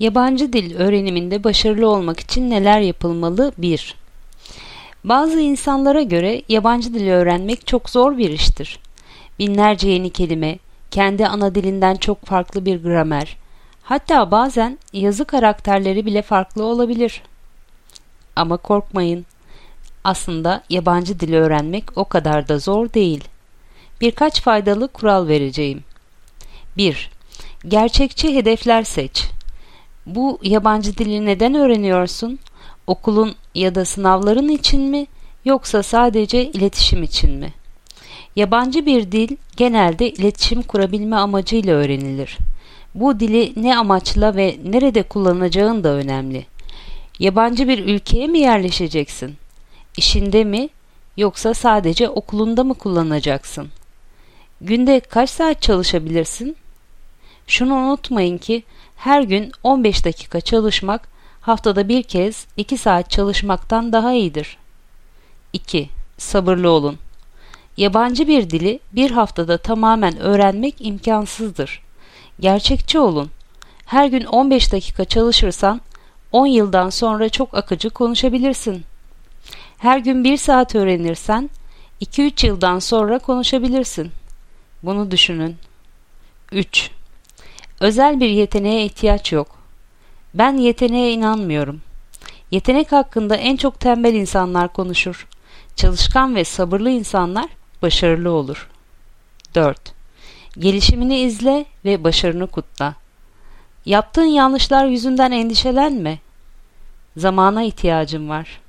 Yabancı dil öğreniminde başarılı olmak için neler yapılmalı? 1. Bazı insanlara göre yabancı dil öğrenmek çok zor bir iştir. Binlerce yeni kelime, kendi ana dilinden çok farklı bir gramer, hatta bazen yazı karakterleri bile farklı olabilir. Ama korkmayın. Aslında yabancı dil öğrenmek o kadar da zor değil. Birkaç faydalı kural vereceğim. 1. Gerçekçi hedefler seç. Bu yabancı dili neden öğreniyorsun? Okulun ya da sınavların için mi yoksa sadece iletişim için mi? Yabancı bir dil genelde iletişim kurabilme amacıyla öğrenilir. Bu dili ne amaçla ve nerede kullanacağın da önemli. Yabancı bir ülkeye mi yerleşeceksin? İşinde mi yoksa sadece okulunda mı kullanacaksın? Günde kaç saat çalışabilirsin? Şunu unutmayın ki her gün 15 dakika çalışmak haftada bir kez 2 saat çalışmaktan daha iyidir. 2. Sabırlı olun. Yabancı bir dili bir haftada tamamen öğrenmek imkansızdır. Gerçekçi olun. Her gün 15 dakika çalışırsan 10 yıldan sonra çok akıcı konuşabilirsin. Her gün 1 saat öğrenirsen 2-3 yıldan sonra konuşabilirsin. Bunu düşünün. 3. Özel bir yeteneğe ihtiyaç yok. Ben yeteneğe inanmıyorum. Yetenek hakkında en çok tembel insanlar konuşur. Çalışkan ve sabırlı insanlar başarılı olur. 4. Gelişimini izle ve başarını kutla. Yaptığın yanlışlar yüzünden endişelenme. Zamana ihtiyacın var.